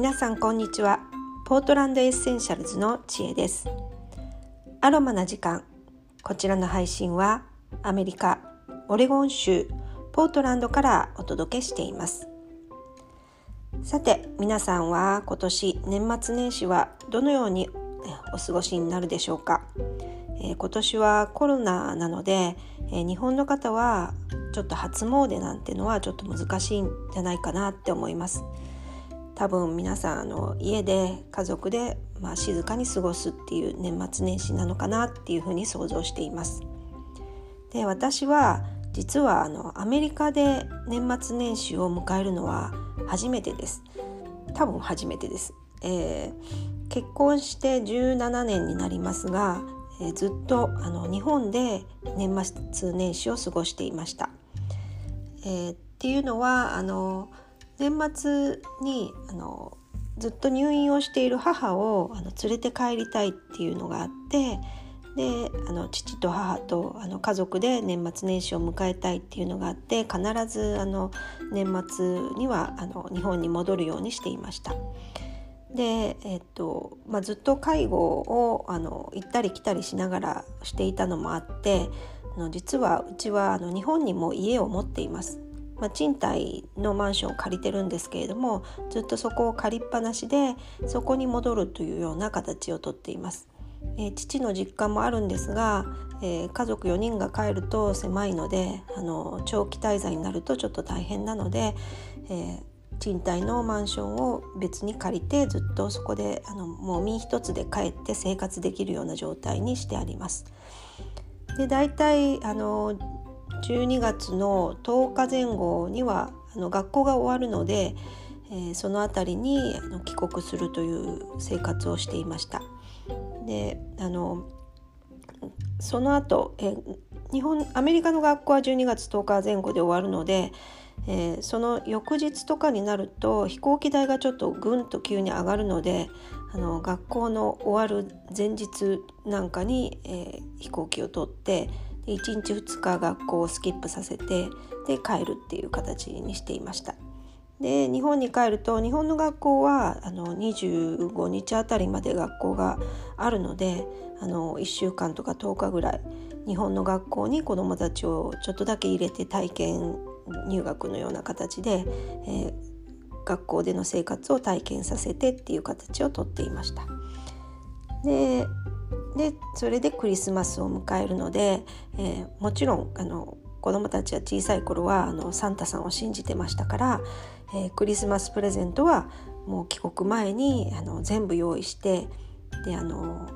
皆さんこんにちは。ポートランドエッセンシャルズの知恵です。アロマな時間。こちらの配信はアメリカオレゴン州ポートランドからお届けしています。さて皆さんは今年年末年始はどのようにお過ごしになるでしょうか、えー、今年はコロナなので、えー、日本の方はちょっと初詣なんてのはちょっと難しいんじゃないかなって思います。多分皆さんあの家で家族で、まあ、静かに過ごすっていう年末年始なのかなっていうふうに想像しています。で私は実はあのアメリカで年末年始を迎えるのは初めてです。多分初めてです、えー、結婚して17年になりますが、えー、ずっとあの日本で年末年始を過ごしていました、えー、っていうのはあの年末にあのずっと入院をしている母をあの連れて帰りたいっていうのがあってであの父と母とあの家族で年末年始を迎えたいっていうのがあって必ずあの年末にはあの日本に戻るようにしていました。で、えっとまあ、ずっと介護をあの行ったり来たりしながらしていたのもあってあの実はうちはあの日本にも家を持っています。まあ、賃貸のマンションを借りてるんですけれどもずっとそこを借りっぱなしでそこに戻るというような形をとっています。えー、父の実家もあるんですが、えー、家族4人が帰ると狭いのであの長期滞在になるとちょっと大変なので、えー、賃貸のマンションを別に借りてずっとそこであのもう身一つで帰って生活できるような状態にしてあります。で大体あの12月の10日前後にはあの学校が終わるので、えー、その辺りにあの帰国するという生活をしていました。であのその後え日本アメリカの学校は12月10日前後で終わるので、えー、その翌日とかになると飛行機代がちょっとぐんと急に上がるのであの学校の終わる前日なんかに、えー、飛行機を取ってで1日2日学校をスキップさせてで帰るっていう形にしていました。で日本に帰ると日本の学校はあの25日あたりまで学校があるのであの1週間とか10日ぐらい日本の学校に子どもたちをちょっとだけ入れて体験入学のような形で、えー、学校での生活を体験させてっていう形をとっていました。ででそれでクリスマスを迎えるので、えー、もちろんあの子どもたちは小さい頃はあのサンタさんを信じてましたから、えー、クリスマスプレゼントはもう帰国前にあの全部用意してであの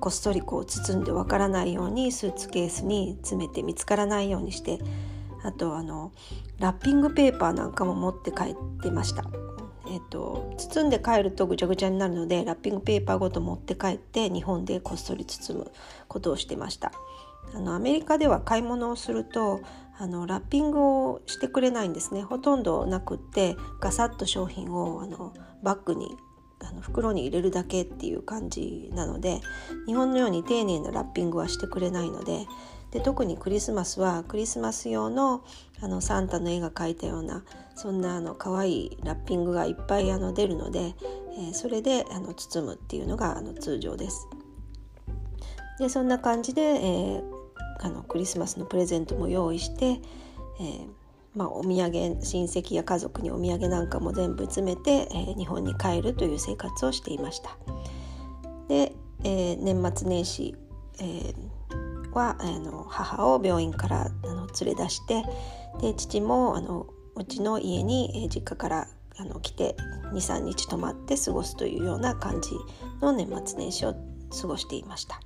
こっそりこう包んでわからないようにスーツケースに詰めて見つからないようにしてあとあのラッピングペーパーなんかも持って帰ってました。えーと、包んで帰るとぐちゃぐちゃになるのでラッピングペーパーごと持って帰って日本でこっそり包むことをしてました。あのアメリカでは買い物をするとあのラッピングをしてくれないんですね。ほとんどなくってガサッと商品をあのバッグにあの袋に入れるだけっていう感じなので日本のように丁寧なラッピングはしてくれないのでで特にクリスマスはクリスマス用のあのサンタの絵が描いたようなそんなあの可愛いラッピングがいっぱいあの出るので、えー、それであの包むっていうのがあの通常です。でそんな感じで、えー、あのクリスマスのプレゼントも用意して、えーまあ、お土産親戚や家族にお土産なんかも全部詰めて、えー、日本に帰るという生活をしていました。で、えー、年末年始、えー、はあの母を病院からあの連れ出してで父もあのうちの家に、え、実家からあの来て23日泊まって過ごすというような感じの年末年始を過ごしていました。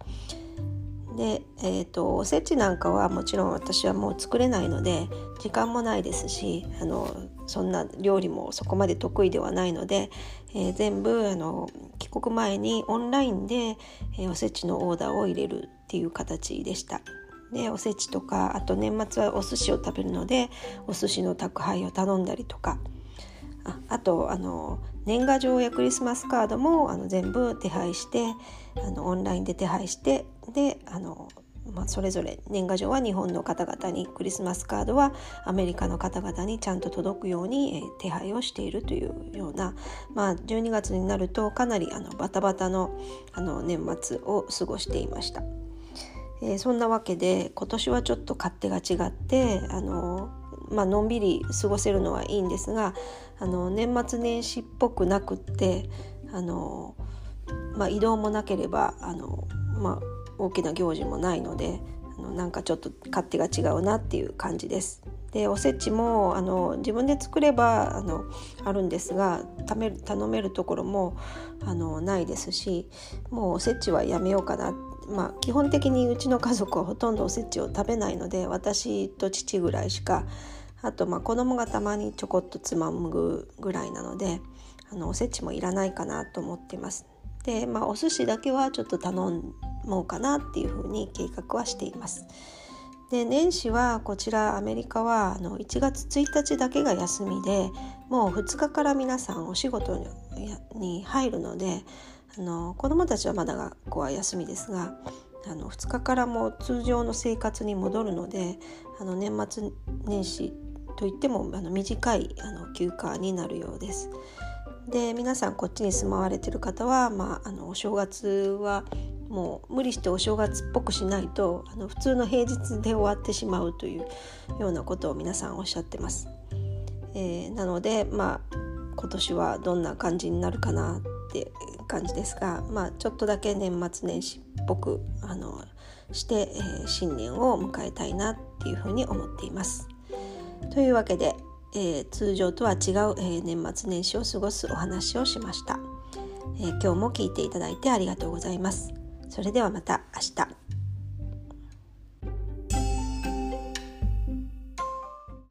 で、えーと、おせちなんかはもちろん私はもう作れないので時間もないですしあのそんな料理もそこまで得意ではないので、えー、全部あの帰国前にオンラインで、え、おせちのオーダーを入れるっていう形でした。でおせちとかあと年末はお寿司を食べるのでお寿司の宅配を頼んだりとかああとあの年賀状やクリスマスカードもあの全部手配してあのオンラインで手配してであのまあ、それぞれ年賀状は日本の方々にクリスマスカードはアメリカの方々にちゃんと届くように、え、手配をしているというような、まあ、12月になるとかなりあのバタバタのあの年末を過ごしていました。えー、そんなわけで今年はちょっと勝手が違ってあのまあのんびり過ごせるのはいいんですがあの年末年始っぽくなくってあの、まあ、移動もなければあの、まあ、大きな行事もないのであのなんかちょっと勝手が違うなっていう感じです。でおせちもあの自分で作ればあのあるんですが頼めるところもあのないですしもうおせちはやめようかなまあ基本的にうちの家族はほとんどおせちを食べないので私と父ぐらいしかあとまあ子供がたまにちょこっとつまむぐらいなのであのおせちもいらないかなと思ってます。でまあお寿司だけはちょっと頼んもうかなっていうふうに計画はしています。で年始はこちらアメリカはあの1月1日だけが休みでもう2日から皆さんお仕事に入るのであの子どもたちはまだ学校は休みですがあの2日からも通常の生活に戻るのであの年末年始といってもあの短いあの休暇になるようです。で皆さんこっちに住まわれてる方は、まあ、あのお正月はもう無理してお正月っぽくしないとあの普通の平日で終わってしまうというようなことを皆さんおっしゃってます。えー、なのでまあ今年はどんな感じになるかなって感じですが、まあ、ちょっとだけ年末年始っぽくあのして、えー、新年を迎えたいなっていうふうに思っています。というわけで、えー、通常とは違う、え、年末年始を過ごすお話をしました、え今日も聞いていただいてありがとうございます。それではまた明日。